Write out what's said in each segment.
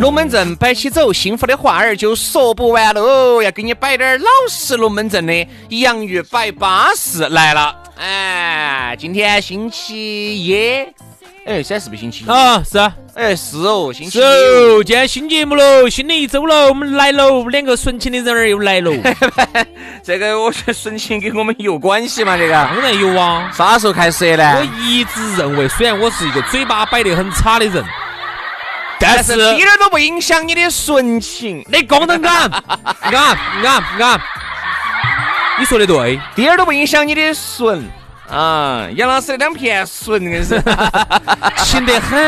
龙门阵摆起走，幸福的话儿就说不完喽。要给你摆点老实龙门阵的洋芋摆巴士来了。哎，今天星期一，哎，现在是不是星期一啊？是啊，哎，是哦，星期一哦。今天新节目喽，新的一周喽，我们来喽，两个纯情的人儿又来喽。这个我觉得纯情跟我们有关系吗？这个当然有啊。啥时候开始的呢？我一直认为，虽然我是一个嘴巴摆得很差的人。但是一点都不影响你的纯情，你功能感，你看，你看，你说的对，一点都不影响你的纯。啊！杨老师那两片纯，硬是。情得很，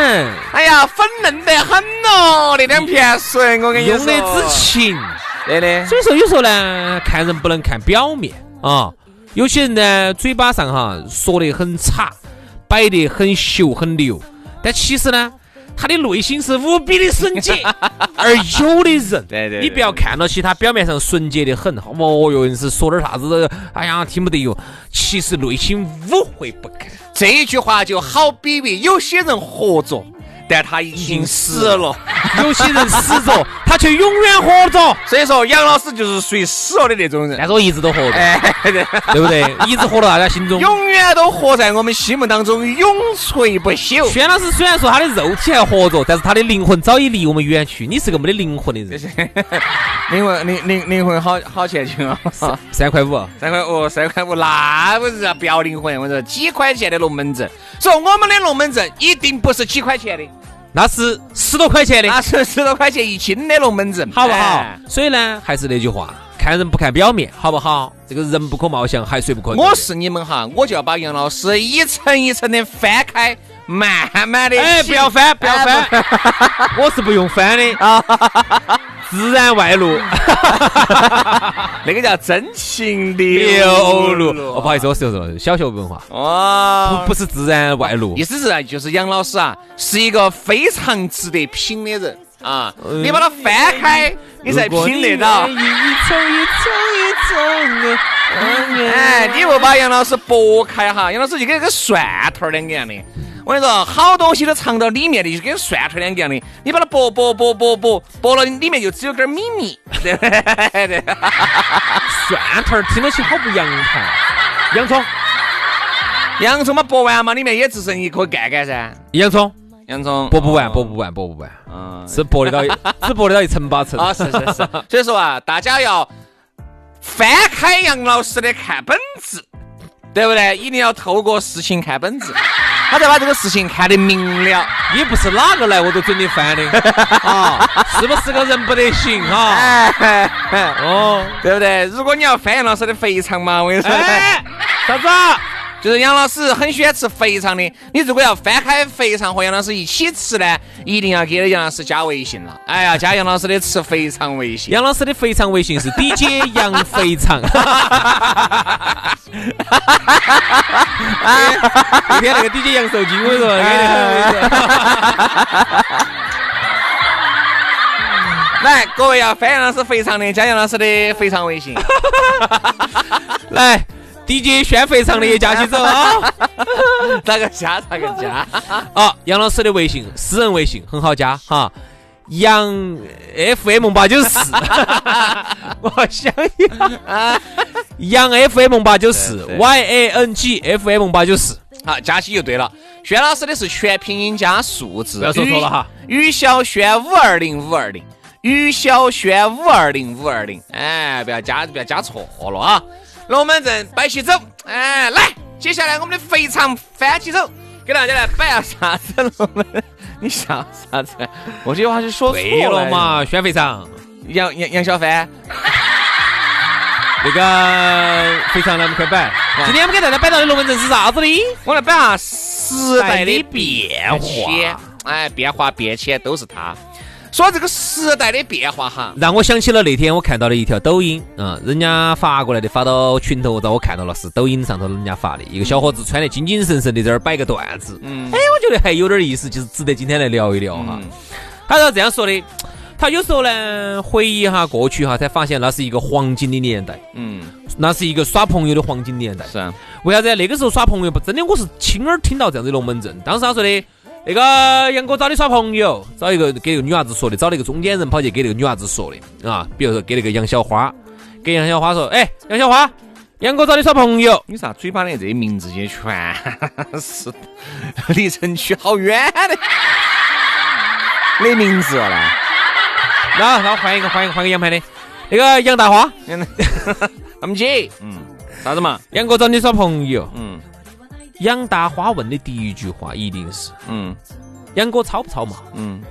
哎呀，粉嫩得很哦，那两片纯，我跟你说，用的之情，对的。所以说有时候呢，看人不能看表面啊，有些人呢，嘴巴上哈说的很差，摆得很秀很牛，但其实呢。他的内心是无比的纯洁，而有的人，对对，你不要看到起他表面上纯洁的很，哦哟，是说点啥子，哎呀，听不得哟，其实内心污秽不堪。这一句话就好比喻有些人活着。但他已经死了，有些人死着，他却永远活着。所以说，杨老师就是属于死了的那种人。但是我一直都活着，对不对？一直活到大家心中，永远都活在我们心目当中，永垂不朽。轩老师虽然说他的肉体还活着，但是他的灵魂早已离我们远去。你是个没得灵魂的人，灵魂灵灵灵魂好好钱钱啊！三块五，三块五，三块五，那不是不要灵魂？我说几块钱的龙门阵，说我们的龙门阵一定不是几块钱的。那是十多块钱的，那是十多块钱一斤的龙门阵，好不好？所以呢，还是那句话，看人不看表面，好不好？这个人不可貌相，海水不可。我是你们哈，我就要把杨老师一层一层的翻开，慢慢的。哎，不要翻，不要翻，我是不用翻的啊。自然外露，那个叫真情流露。哦，不好意思，我是说小学文化。哦，不不是自然外露，意思是就是杨老师啊，是一个非常值得品的人啊。你把它翻开，你才品得到。哎，你不把杨老师剥开哈，杨老师就跟那个蒜头两个样的。我跟你说，好东西都藏到里面的，就跟蒜头两个样的。你把它剥剥剥剥剥剥了，里面就只有根米米。对对，蒜头听到起好不洋盘。洋葱，洋葱嘛剥完嘛，里面也只剩一颗干干噻。洋葱，洋葱剥不完，剥不完，剥不完。嗯，是剥得到，只剥得到一层八层。啊，是是是。所以说啊，大家要翻开杨老师的看本质。对不对？一定要透过事情看本质，他才把这个事情看得明了。也不是哪个来我都准你翻的 啊，是不是个人不得行啊？哎？哦，对不对？如果你要翻杨老师的肥肠嘛，我跟你说，啥子？就是杨老师很喜欢吃肥肠的，你如果要翻开肥肠和杨老师一起吃呢，一定要给杨老师加微信了。哎呀，加杨老师的吃肥肠微信。杨老师的肥肠微信是 DJ 杨肥肠。那天那个 DJ 杨受惊，我说，来，各位要翻杨老师肥肠的，加杨老师的肥肠微信。来。DJ 宣肥肠的也加起走啊！咋个加？咋个加？啊，杨老师的微信，私人微信很好加哈，杨 FM 八九四，我想一下，杨 FM 八九四，Y A N G F M 八九四。好，加起就对了。轩老师的是全拼音加数字，不要说错了哈。于小轩五二零五二零，于小轩五二零五二零，哎，不要加，不要加错了啊！龙门阵摆起走，哎，来，接下来我们的肥肠翻起走，给大家来摆下啥子龙门？你笑啥子？我这句话是说错了嘛？宣肥肠，杨杨杨小帆。那个肥肠，来我们开摆。今天我们给大家摆到的龙门阵是啥子呢？我来摆下时代的变化，哎，变化变迁都是它。说这个时代的变化哈，让我想起了那天我看到的一条抖音，嗯，人家发过来的，发到群头，让我看到了，是抖音上头人家发的一个小伙子穿得精精神神的在那儿摆个段子，嗯，觉得还有点意思，就是值得今天来聊一聊哈。他是这样说的。他有时候呢，回忆一下过去哈，才发现那是一个黄金的年代。嗯，那是一个耍朋友的黄金年代。是啊，为啥子？那个时候耍朋友不真的，我是亲耳听到这样子龙门阵。当时他说的，那个杨哥找你耍朋友，找一个给那个女娃子说的，找那个中间人跑去给那个女娃子说的啊。比如说给那个杨小花，给杨小花说，哎，杨小花，杨哥找你耍朋友。你啥嘴巴里这些名字也全 是离城区好远的。那名字了。那那换一个，换一个，换个杨牌的，那个杨大花，他们姐，嗯，啥子嘛？杨哥找你耍朋友，嗯，杨大花问的第一句话一定是，嗯，杨哥吵不吵嘛？嗯，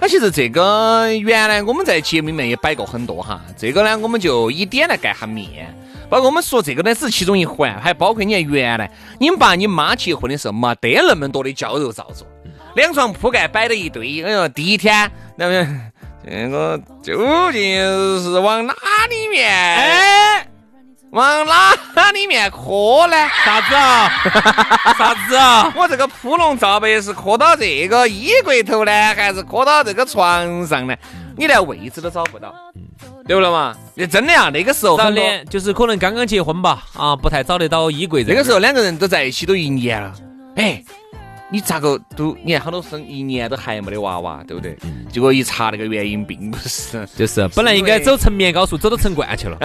那其实这个原来我们在节目里面也摆过很多哈，这个呢我们就以点来盖下面，包括我们说这个呢只是其中一环，还包括你看原来你爸你妈结婚的时候没得那么多的娇柔造作，两床铺盖摆了一堆，哎呦，第一天那么。这个究竟是往哪里面？哎，往哪里面磕呢？啥子啊？啥子啊？我这个铺龙罩被是磕到这个衣柜头呢，还是磕到这个床上呢？你连位置都找不到，对不对嘛？那真的啊，那个时候很多就是可能刚刚结婚吧，啊，不太找得到衣柜。那个时候两个人都在一起都一年了，哎。你咋个都？你看好多生一年都还没得娃娃，对不对？结果一查那个原因，并不是，就是本来应该走成绵高速，走到成灌去了。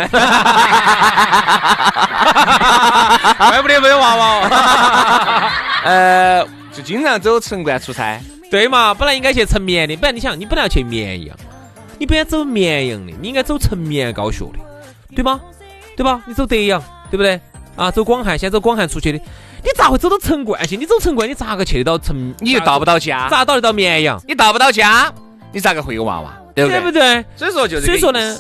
怪不得没有娃娃哦。呃，就经常走成灌出差。对嘛？本来应该去成绵的，本来你想，你本来要去绵阳，你不要走绵阳的，你应该走成绵高速的，对吗？对吧？你走德阳，对不对？啊，走广汉，先走广汉出去的。你咋会走到成冠去？你走成冠，你咋个去得到成？你又到不到家？咋到得到绵阳？你到不到家，你咋个会有娃娃？对不对？不对？所以说就所以说呢，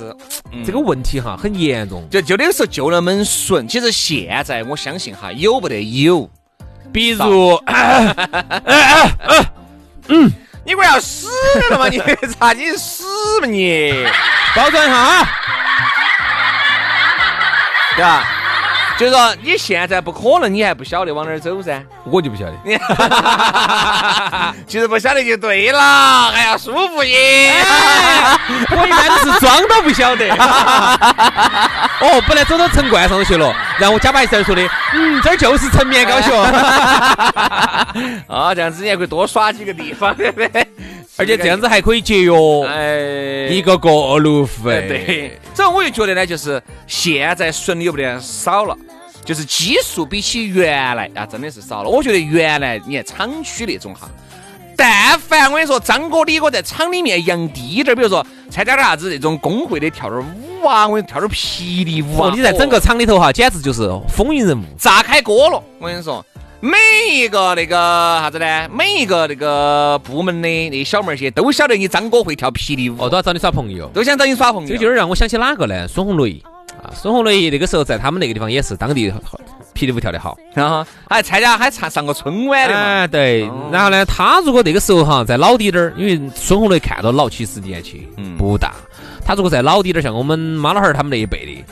这个问题哈很严重。就就那个时候就那么顺，其实现在我相信哈有不得有，比如，嗯，你不要死了嘛？你 咋你死嘛你？保存一下啊，对吧？就是说，你现在不可能，你还不晓得往哪儿走噻？我就不晓得。其实不晓得就对了，哎呀，舒服耶！我一般都是装到不晓得。哦，本来走到城冠上头去了，然后我假把一声说的，嗯，这儿就是成绵高学。啊，这样子你还可以多耍几个地方，对不对？而且这样子还可以节约哎一个过路费。对，所以我就觉得呢，就是现在顺利有点少了。就是基数比起原来啊，真的是少了。我觉得原来你看厂区那种哈，但凡我跟你说，张哥李哥在厂里面扬低点，比如说参加点啥子那种工会的跳点舞啊，我跟你跳点霹雳舞啊，你在整个厂里头哈，简直就是风云人物，炸开锅了。我跟你说，每一个那个啥子呢？每一个那个部门的那小妹儿些都晓得你张哥会跳霹雳舞，哦，都要找你耍朋友，都想找你耍朋友。这就让我想起哪个呢？孙红雷。啊，孙红雷那个时候在他们那个地方也是当地霹雳舞跳得好，然后还参加还唱上过春晚的嘛。对，然后呢，他如果那个时候哈在老滴点儿，因为孙红雷看到老其实年轻不大，他如果在老滴点儿，像我们妈老汉儿他们那一辈的，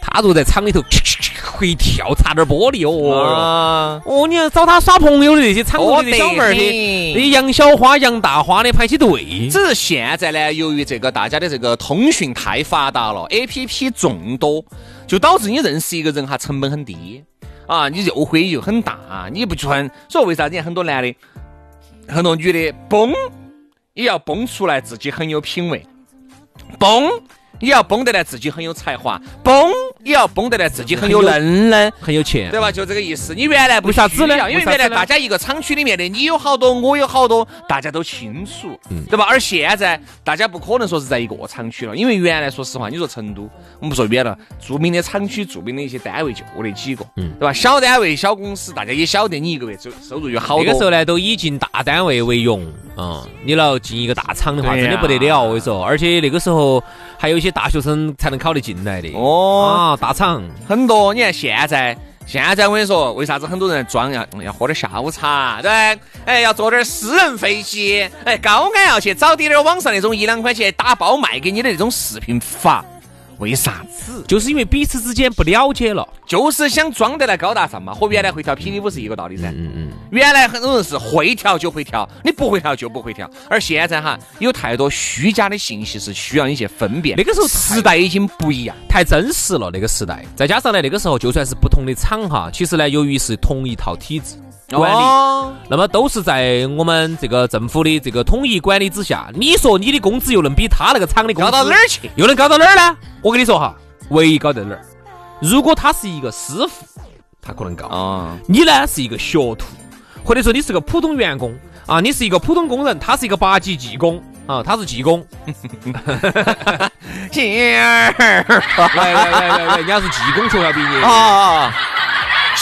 他如果在厂里头。会跳，擦点玻璃哦。哦，你要找他耍朋友的那些厂里的小妹儿的，那杨小花、杨大花的排起队。只是现在呢，由于这个大家的这个通讯太发达了，A P P 众多，就导致你认识一个人哈成本很低啊，你诱惑也就很大。你不穿，所以为啥子很多男的、很多女的崩也要崩出来自己很有品味，崩也要崩得来自己很有才华，崩。也要绷得来自己很有能耐，很有钱，对吧？就这个意思。你原来不为啥子呢需要因为原来大家一个厂区里面的，你有好多，我有好多，大家都清楚，嗯对吧？而现在大家不可能说是在一个厂区了，因为原来说实话，你说成都，我们不说远了，著名的厂区、著名的一些单位就那几个，嗯对吧？小单位、小公司，大家也晓得你一个月收收入有好多。那个时候呢，都以进大单位为荣，嗯，你要进一个大厂的话，真的不得了，我跟你说，而且那个时候还有一些大学生才能考得进来的，哦，啊，大厂，很多，你看现在。现在我跟你说，为啥子很多人装要要喝点下午茶，对？哎，要坐点私人飞机，哎，高安要去找点点网上那种一两块钱打包卖给你的那种视频发，为啥子？就是因为彼此之间不了解了，就是想装得来高大上嘛，和原来会跳霹雳舞是一个道理噻。嗯嗯，原来很多人是会跳就会跳，你不会跳就不会跳，而现在哈有太多虚假的信息是需要你去分辨。那个时候时代已经不一样，太真实了那个时代，再加上呢，那个时候就算是不同的厂哈，其实呢，由于是同一套体制管理。哦那么都是在我们这个政府的这个统一管理之下，你说你的工资又能比他那个厂的工资高到哪儿去？又能高到哪儿呢？我跟你说哈，唯一高在哪儿？如果他是一个师傅，他可能高；啊，你呢是一个学徒，或者说你是个普通员工啊，你是一个普通工人，他是一个八级技工啊，他是技工。姐儿来来来来来，人家是技工学校毕业。啊，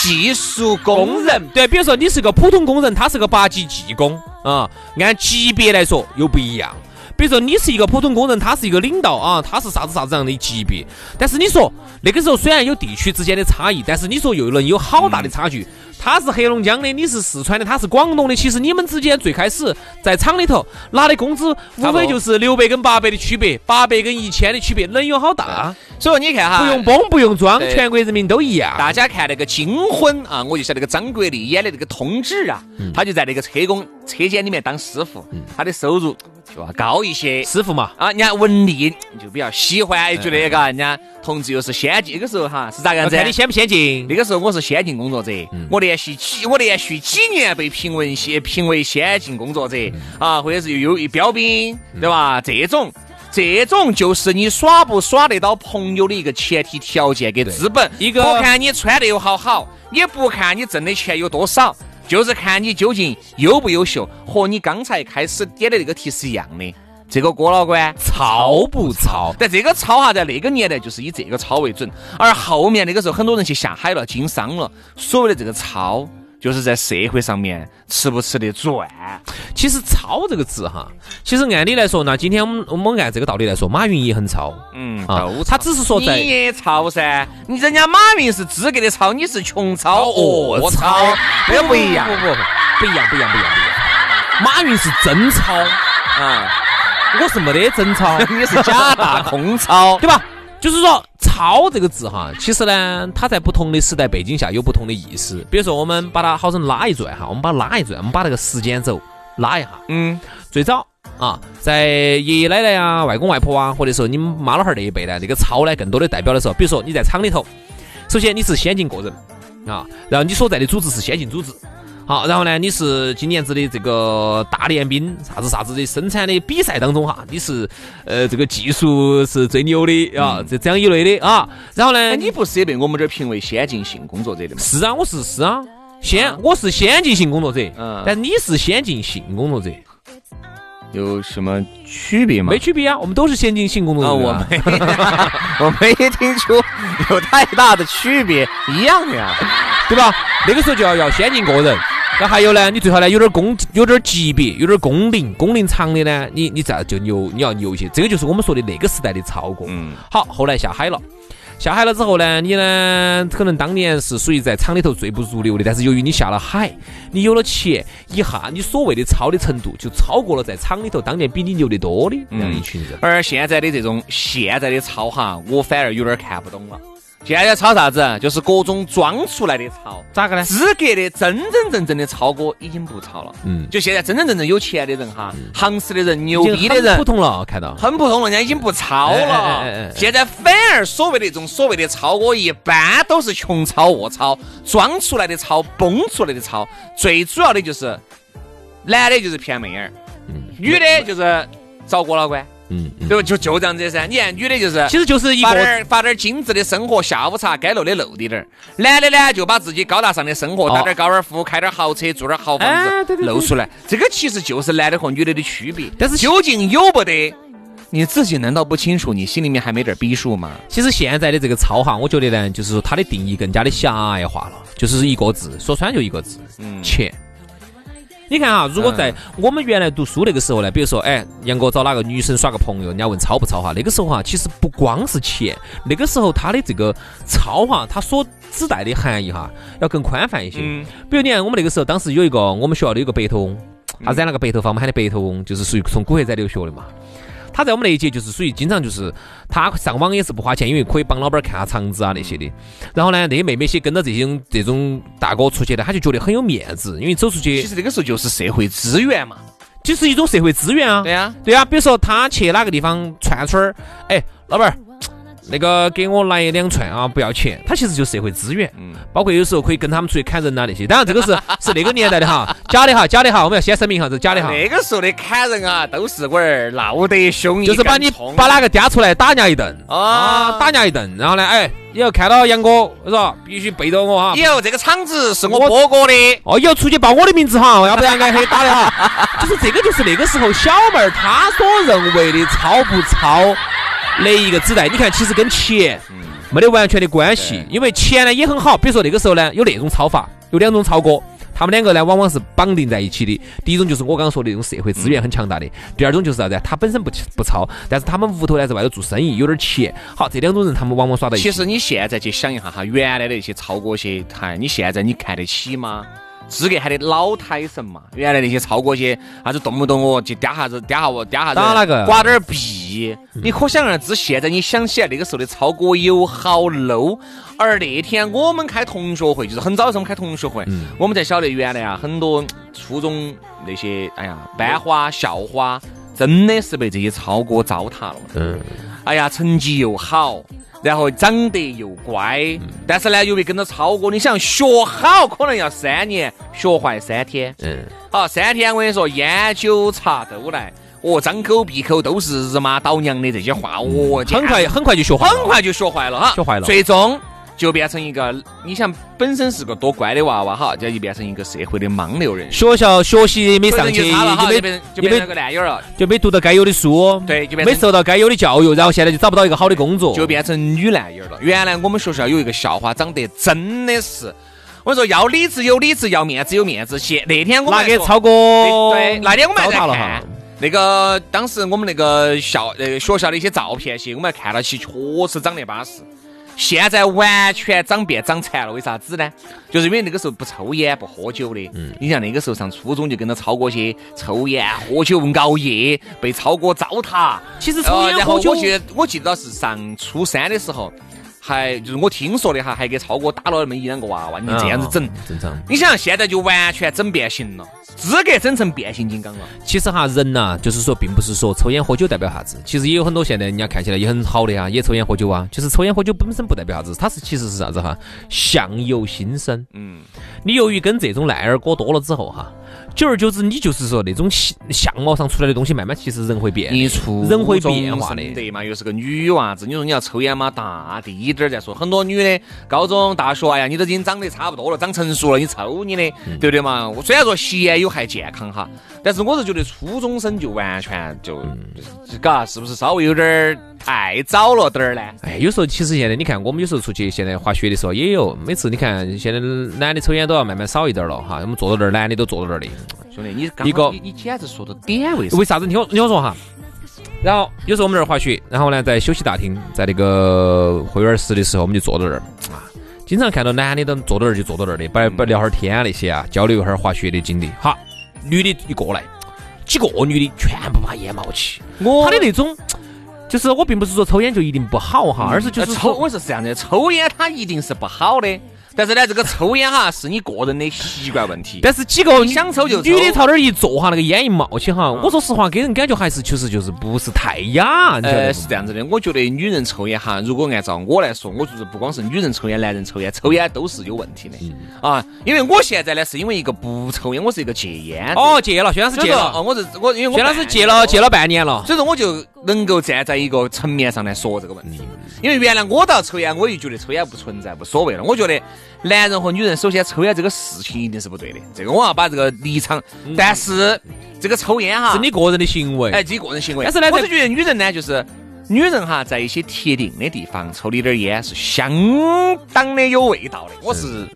技术工人对，比如说你是个普通工人，他是个八级技工啊，按级别来说又不一样。比如说你是一个普通工人，他是一个领导啊，他是啥子啥子样的级别。但是你说那个时候虽然有地区之间的差异，但是你说又能有好大的差距。他是黑龙江的，你是四川的，他是广东的。其实你们之间最开始在厂里头拿的工资，无非就是六百跟八百的区别，八百跟一千的区别，能有好大？所以你看哈，不用绷，不用装，全国人民都一样。大家看那个《金婚》啊，我就晓得那个张国立演的那个通知啊，嗯他就在那个车工车间里面当师傅，他的收入就要高一些。师傅嘛，啊，人家文丽就比较喜欢，觉得嘎，人家同志又是先进，那个时候哈是咋个样子？你先不先进。那个时候我是先进工作者，我连续几我连续几年被评为先评为先进工作者啊，或者是又有标兵，对吧？这种。这种就是你耍不耍得到朋友的一个前提条件跟资本。一个不看你穿得有好好，也不看你挣的钱有多少，就是看你究竟优不优秀，和你刚才开始点的那个题是一样的。这个郭老倌操不操？但这个操哈，在那个年代就是以这个操为准，而后面那个时候很多人去下海了，经商了。所谓的这个操，就是在社会上面吃不吃得转。其实“操”这个字哈，其实按理来说呢，今天我们我们按这个道理来说，马云也很操嗯啊都，他只是说在你也操噻，你人家马云是资格的操，你是穷操哦恶操，那个不一样。不不不不一样不一样不一样不一样。马云是真操，啊，我是没得真操，你是假大空操。对吧？就是说“操”这个字哈，其实呢，它在不同的时代背景下有不同的意思。比如说，我们把它好生拉一转哈，我们把它拉一转，我们把那个时间轴拉一下。嗯，最早啊，在爷爷奶奶呀、外公外婆啊，或者说你们妈老汉儿那一辈呢，这个操呢，更多的代表的时候，比如说你在厂里头，首先你是先进个人啊，然后你所在的组织是先进组织。好，然后呢，你是今年子的这个大练兵，啥子啥子的生产的比赛当中哈，你是呃这个技术是最牛的啊，这这样一类的啊。然后呢，哎，你不是也被我们这儿评为先进性工作者的吗？是啊，我是是啊，先我是先进性工作者，嗯但你是先进性工作者。有什么区别吗没？区别啊，我们都是先进性工作者、啊，我没，我没听出有太大的区别，一样的呀。对吧？那个时候就要要先进个人，然后还有呢，你最好呢有点功，有点级别，有点工龄，工龄长的呢，你你再就牛，你要牛一些。这个就是我们说的那个时代的超过。嗯，好，后来下海了。下海了之后呢，你呢可能当年是属于在厂里头最不入流的，但是由于你下了海，你有了钱，一下你所谓的超的程度就超过了在厂里头当年比你牛得多的那样一群人。而现在的这种现在的超哈，我反而有点看不懂了。现在炒啥子？就是各种装出来的操。咋个呢？资格的真真正正的超哥已经不操了。嗯，就现在真真正正有钱的人哈，行市的人、牛逼的人很普，通了，看到。很普通了，人家已经不操哎哎哎了。现在反而所谓的这种所谓的超哥，一般都是穷操、恶操，装出来的操、崩出来的操。最主要的就是男的就是骗妹儿，女的就是找郭老倌。嗯嗯，对吧？就就这样子噻。你看，女的就是，其实就是一个发点儿发点儿精致的生活，下午茶该露的露滴点儿。男的呢，就把自己高大上的生活，哦打点儿高尔夫，开点儿豪车，住点儿豪房子，露出来。这个其实就是男的和女的的区别。但是究竟有不得？你自己难道不清楚？你心里面还没点儿逼数吗？其实现在的这个糙哈，我觉得呢，就是说它的定义更加的狭隘化了，就是一个字，说穿就一个字，嗯钱。你看哈，如果在我们原来读书那个时候呢，比如说，哎，杨哥找哪个女生耍个朋友，人家问超不超哈，那个时候哈，其实不光是钱，那个时候他的这个超哈，他所指代的含义哈，要更宽泛一些。嗯比如你看，我们那个时候当时有一个我们学校的有个白头翁，他染了个白头发，我们喊的白头翁，就是属于从古惑仔留学的嘛。他在我们那一届就是属于经常就是他上网也是不花钱，因为可以帮老板看下场子啊那些的。然后呢，那些妹妹些跟着这种这种大哥出去呢，他就觉得很有面子，因为走出去其实那个时候就是社会资源嘛。就是一种社会资源啊。对呀、对啊，比如说他去哪个地方串串儿，哎，老板儿，那个给我来两串啊，不要钱。他其实就是社会资源，嗯包括有时候可以跟他们出去砍人啊那些。当然这个是是那个年代的哈，假的哈，假的哈，我们要先声明哈，这是假的哈。那个时候的砍人啊，都是玩儿闹得凶，就是把你把哪个嗲出来打人家一顿啊啊，打人家一顿，然后呢，哎，以后看到杨哥，是吧？必须背着我哈。以后这个厂子是我哥哥的，哦，以后出去报我的名字哈，要不然挨黑打的哈。就是这个，就是那个时候小妹儿她所认为的超不糙的一个纸袋。你看，其实跟钱没得完全的关系，因为钱呢也很好。比如说那个时候呢，有那种操法，有两种操哥。他们两个呢，往往是绑定在一起的。第一种就是我刚刚说的那种社会资源很强大的，第二种就是啥子？他本身不不糙，但是他们屋头呢在外头做生意，有点钱。好，这两种人他们往往耍到一起。其实你现在去想一下哈，原来的那些超哥些，嗨，你现在你看得起吗？资格喊的老胎神嘛，原来那些超哥些，啥子动不动哦就嗲啥子，嗲下我，嗲下子，打哪个刮点儿币，你可想而知，现在你想起来那个时候的超哥有好 low。而那天我们开同学会，就是很早的时候我们开同学会，我们才晓得原来啊很多初中那些，哎呀班花校花，真的是被这些超哥糟蹋了。嗯，哎呀，成绩又好，然后长得又乖，但是呢，又没跟着超哥，你想学好可能要三年，学坏三天。嗯，好，三天我跟你说，烟酒茶都来，哦，张口闭口都是日妈倒娘的这些话，哦，很快很快就学坏了，很快就学坏了哈，学坏了。最终就变成一个，你想本身是个多乖的娃娃哈，这就变成一个社会的盲流人。学校学习没上去，就没就变成就就没变成个烂眼儿了，就没读到该有的书，对就没受到该有的教育，然后现在就找不到一个好的工作，就变成女烂眼儿了。原来我们学校有一个校花，长得真的是，我说要理智有理智，要面子有面子。现那天我们拿给超哥对，那天我们还在看。那个当时我们那个校呃学校的一些照片些，我们还看到起，确实长得巴适。现在完全长变长残了，为啥子呢？就是因为那个时候不抽烟不喝酒的。嗯，你像那个时候上初中就跟着超哥些抽烟喝酒熬夜，被超哥糟蹋。其实抽呃然后烟喝酒我记得我记得是上初三的时候，还就是我听说的哈，还给超哥打了那么一两个娃娃。你这样子整，嗯正常。你想现在就完全整变形了，资格整成变形金刚了。其实哈，人呐、就是说，并不是说抽烟喝酒代表啥子，其实也有很多现在人家看起来也很好的呀，也抽烟喝酒啊。其实抽烟喝酒本身不代表啥子，它是其实是啥子哈，相由心生。嗯，你由于跟这种烂儿果多了之后哈，久而久之，你就是说那种相相貌上出来的东西，慢慢其实人会变，人会变化的。对嘛，又是个女娃子，你说你要抽烟嘛，大滴点儿再说。很多女的高中、大学，哎呀，你都已经长得差不多了，长成熟了，你抽你的，嗯对不对嘛？我虽然说吸烟有害健康哈，但是我是觉得初中生就完全就，嘎，是不是稍微有点儿太早了点儿呢？哎，有时候其实现在你看，我们有时候出去现在滑雪的时候也有，每次你看现在男的抽烟都要慢慢少一点了哈，我们坐到这儿，男的都坐到这儿的。兄弟，你刚一个你你简直说到点位。为啥子？你听我你听我说哈。然后有时候我们这儿滑雪，然后呢，在休息大厅，在那个会员室的时候，我们就坐到这儿啊，经常看到男的都坐到那儿就坐到那儿的，摆摆聊会儿天啊那些啊，交流一会儿滑雪的经历。哈，女的一过来，几个女的全部把烟冒起，我她的那种。就是我并不是说抽烟就一定不好哈，而是就是呃抽，我是这样的，抽烟它一定是不好的，但是呢，这个抽烟哈是你个人的习惯问题。但是几个想抽就抽女的朝那儿一坐哈，那个烟一冒起哈，我说实话，给人感觉还是确实就是不是太雅，是这样子的，我觉得女人抽烟哈，如果按照我来说，我就是不光是女人抽烟，男人抽烟，抽烟都是有问题的、啊。因为我现在呢，是因为一个不抽烟，我是一个戒烟。哦，戒了，薛老师戒了哦，，我是我，因为我薛老师戒了戒了半年了。所以说我就能够站在一个层面上来说这个问题。因为原来我倒抽烟，我就觉得抽烟不存在，无所谓了。我觉得男人和女人首先抽烟这个事情一定是不对的，这个我要把这个立场。但是这个抽烟哈，是你个人的行为，哎，你个人行为。但是呢，我是觉得女人呢，就是。女人哈，在一些特定的地方抽一点烟是相当的有味道的。我是，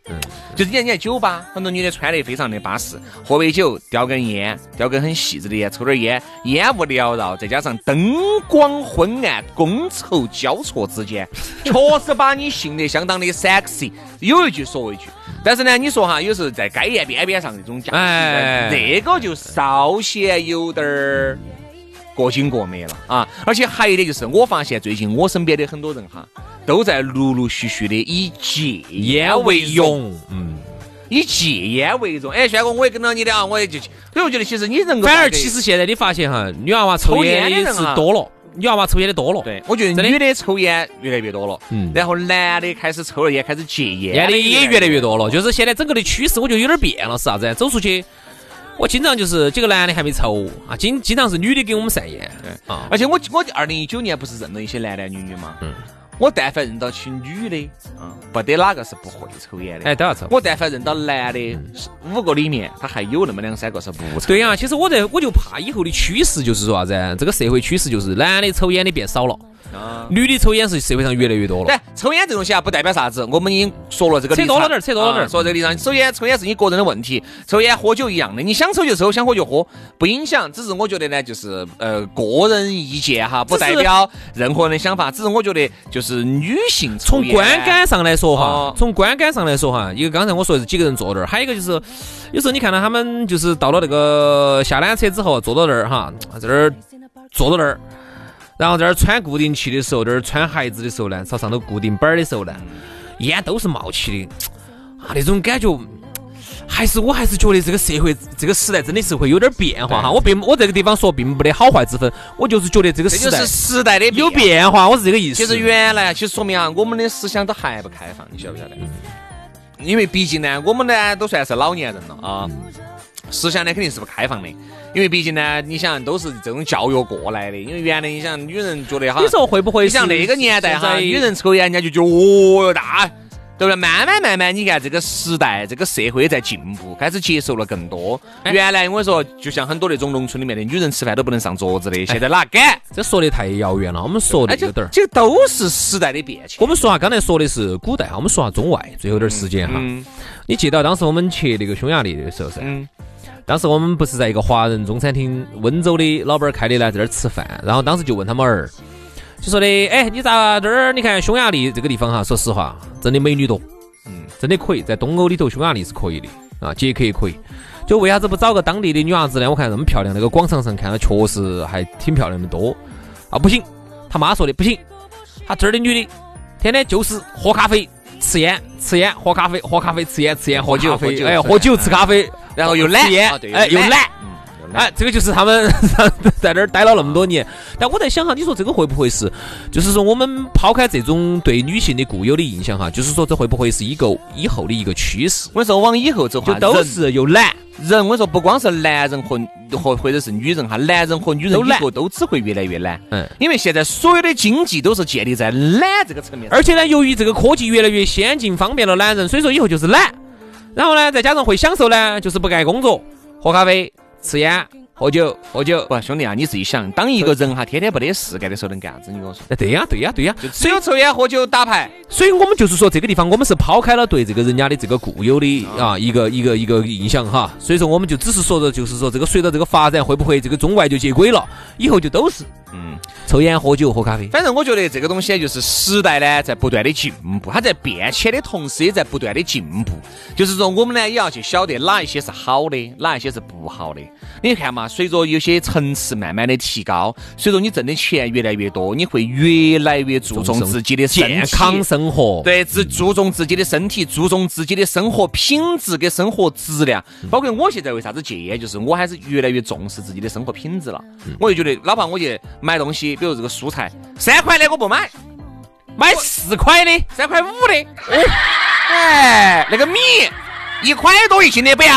就是你看，你看酒吧，很多女的穿得非常的巴适，喝杯酒，叼根烟，叼根很细致的烟，抽点烟，烟雾缭绕，再加上灯光昏暗、觥筹交错之间，确实把你性得相当的 sexy。有一句说一句，但是呢，你说哈，有时候在街沿边边上那种，哎，这个就稍显有点儿。过紧过美了啊！而且还有一点就是，我发现最近我身边的很多人哈，都在陆陆续续的以戒烟为荣，嗯，以戒烟为荣。哎，轩哥，我也跟到你的啊，我也就，所以我觉得其实你能够反而其实现在你发现哈，女娃娃抽烟的人是多了，女娃娃抽烟的多了。对，我觉得女的抽烟越来越多了，嗯，然后男的开始抽了烟，开始戒烟的也越来越多了。就是现在整个的趋势，我觉得有点变了，是啥子？走出去。我经常就是几个男的还没抽啊，经经常是女的给我们散烟，啊，而且我我二零一九年不是认了一些男男女女嘛，嗯，我但凡认到起女的，嗯，不得哪个是不会抽烟的，哎，都要抽。我但凡认到男的，五个里面他还有那么两三个是不抽。对呀，其实我在我就怕以后的趋势就是说啥子，这个社会趋势就是男的抽烟的变少了。女的抽烟是社会上越来越多了。对，抽烟这东西啊，不代表啥子。我们已经说了这个。扯多了点，扯多了点。说这个地方，首先抽烟是你个人的问题，抽烟喝酒一样的，你想抽就抽，想喝就喝，不影响。只是我觉得呢，就是呃个人意见哈，不代表任何人的想法。只是我觉得，就是女性从观感上来说哈，从观感上来说哈，一个刚才我说的是几个人坐那儿，还有一个就是有时候你看到他们就是到了那个下缆车之后坐到那儿哈，在那儿坐到那儿。然后这儿穿固定器的时候，这儿穿鞋子的时候呢，朝上头固定板的时候呢，烟都是冒起的啊，那种感觉，还是我还是觉得这个社会这个时代真的是会有点变化哈。我并我这个地方说并没得好坏之分，我就是觉得这个时代时代的有变化，我是这个意思。其实原来其实说明啊，我们的思想都还不开放，你晓不晓得？因为毕竟呢，我们呢都算是老年人了啊。思想呢肯定是不开放的，因为毕竟呢，你想都是这种教育过来的。因为原来你想女人觉得哈，你说会不会？你想那个年代哈，女人抽烟人家就觉得哦哟大，对不对？慢慢慢慢，你看这个时代，这个社会在进步，开始接受了更多。原来我跟你说，就像很多那种农村里面的女人吃饭都不能上桌子的，现在哪敢？这说的太遥远了。我们说的有点儿，这都是时代的变迁。我们说下刚才说的是古代哈，我们说下中外，最后点时间哈。你记得当时我们去那个匈牙利的时候噻？当时我们不是在一个华人中餐厅，温州的老板开的呢，在那儿吃饭。然后当时就问他们儿，就说的，哎，你咋这儿？你看匈牙利这个地方哈，说实话，真的美女多，嗯，真的可以，在东欧里头，匈牙利是可以的啊，捷克也可以。就为啥子不找个当地的女娃子呢？我看那么漂亮，那个广场上看到确实还挺漂亮的多啊。不行，他妈说的不行，他这儿的女的天天就是喝咖啡、吃烟、吃烟、喝咖啡、喝咖啡、吃烟、吃烟、喝酒、喝酒，哎，喝酒吃咖啡。然后又懒，哎，又懒，哎，这个就是他们 在那儿待了那么多年。但我在想哈，你说这个会不会是，就是说我们抛开这种对女性的固有的印象哈，就是说这会不会是一个以后的一个趋势？我说往以后走，就都是又懒人。我说不光是男人和和或者是女人哈，男人和女人以后都只会越来越懒。嗯，因为现在所有的经济都是建立在懒这个层面。而且呢，由于这个科技越来越先进，方便了懒人，所以说以后就是懒。然后呢，再加上会享受呢，就是不干工作，喝咖啡、吃烟、喝酒、喝酒。不，兄弟啊，你自己想，当一个人哈，天天不得事干的时候，能干啥子？你跟我说。哎，对呀，对呀，对呀，就只有抽烟、喝酒、打牌。所以我们就是说，这个地方我们是抛开了对这个人家的这个固有的啊一个一个一个印象哈。所以说，我们就只是说的，就是说这个随着这个发展，会不会这个中外就接轨了？以后就都是。嗯，抽烟、喝酒、喝咖啡，反正我觉得这个东西就是时代呢在不断的进步，它在变迁的同时也在不断的进步。就是说我们呢也要去晓得哪一些是好的，哪一些是不好的。你看嘛，随着有些层次慢慢的提高，随着你挣的钱越来越多，你会越来越注重自己的健康生活，对，自注重自己的身体，注重自己的生活品质跟生活质量。包括我现在为啥子戒烟，就是我还是越来越重视自己的生活品质了。我就觉得，哪怕我去。买东西，比如这个蔬菜，三块的我不买，买四块的，三块五的。哦，哎，那个米一块多一斤的不要。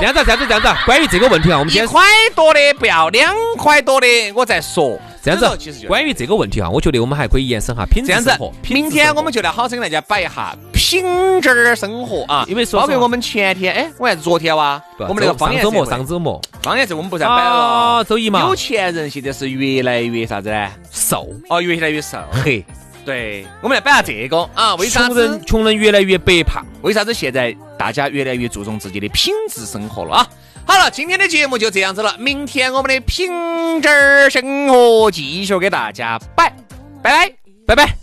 这样子，这样子，这样子。关于这个问题啊，我们一块多的不要，两块多的我再说。这样子，关于这个问题哈，我觉得我们还可以延伸哈品质生活。明天我们就来好生给大家摆一下品质生活啊，因为说包括我们前天哎，我还是昨天哇，我们那个方言周末上周末方言这我们不是摆了周一嘛？有钱人现在是越来越啥子呢？瘦哦，越来越瘦。嘿，对，我们来摆下这个啊，为啥子穷人越来越白胖？为啥子现在大家越来越注重自己的品质生活了啊？好了，今天的节目就这样子了。明天我们的品质生活继续给大家摆，拜拜，拜拜。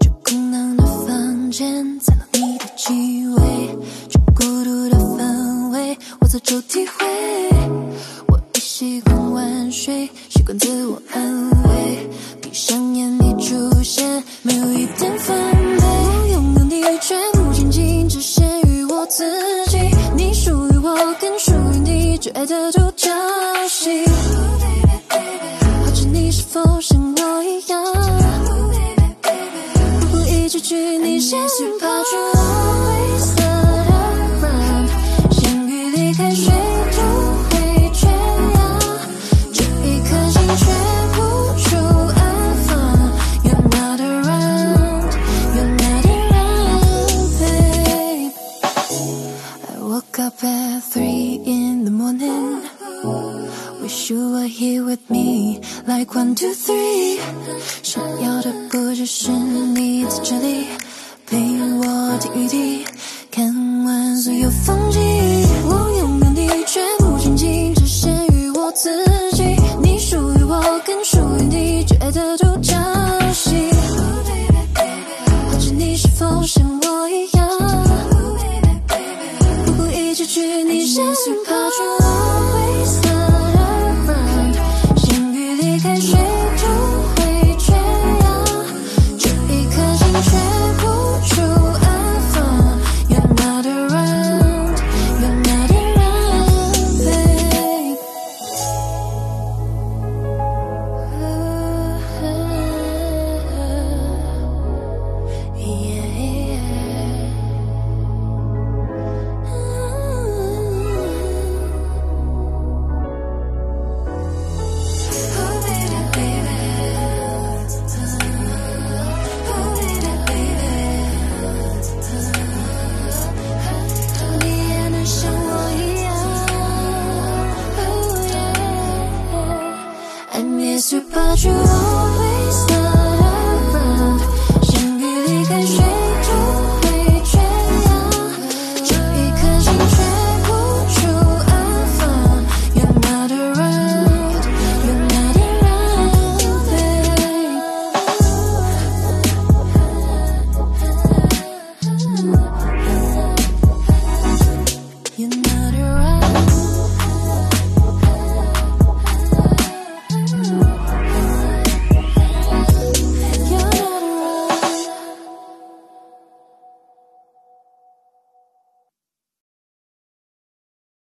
这空荡的房间藏了你的气味，孤独的氛围我早就体会。我已习惯晚睡，习惯自我安慰，闭上眼你出现，没有一点防 one two three，